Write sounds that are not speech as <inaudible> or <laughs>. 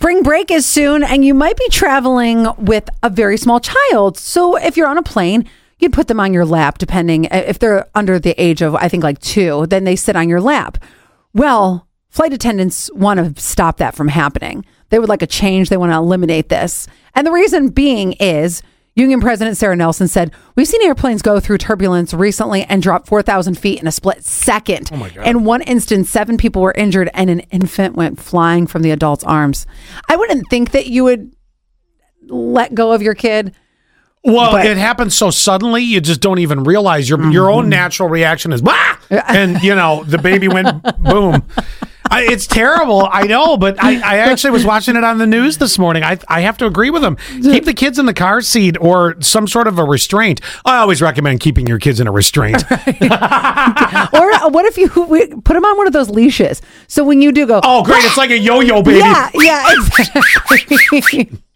Spring break is soon, and you might be traveling with a very small child. So if you're on a plane, you'd put them on your lap, depending uh, if they're under the age of, I think, like two, then they sit on your lap. Well, flight attendants want to stop that from happening. They would like a change. They want to eliminate this. And the reason being is Union President Sara Nelson said, We've seen airplanes go through turbulence recently and drop 4,000 feet in a split second. Oh my God. In one instance, seven people were injured and an infant went flying from the adult's arms. I wouldn't think that you would let go of your kid. Well, But- it happens so suddenly you just don't even realize your your own Mm-hmm. natural reaction is bah, and you know the baby went <laughs> boom. I, it's terrible, I know, but I, I actually was watching it on the news this morning. I I have to agree with them. Keep the kids in the car seat or some sort of a restraint. I always recommend keeping your kids in a restraint. <laughs> Or uh, what if you put them on one of those leashes? So when you do go, Oh, great! It's like a yo-yo baby. yeah, yeah, exactly. <laughs>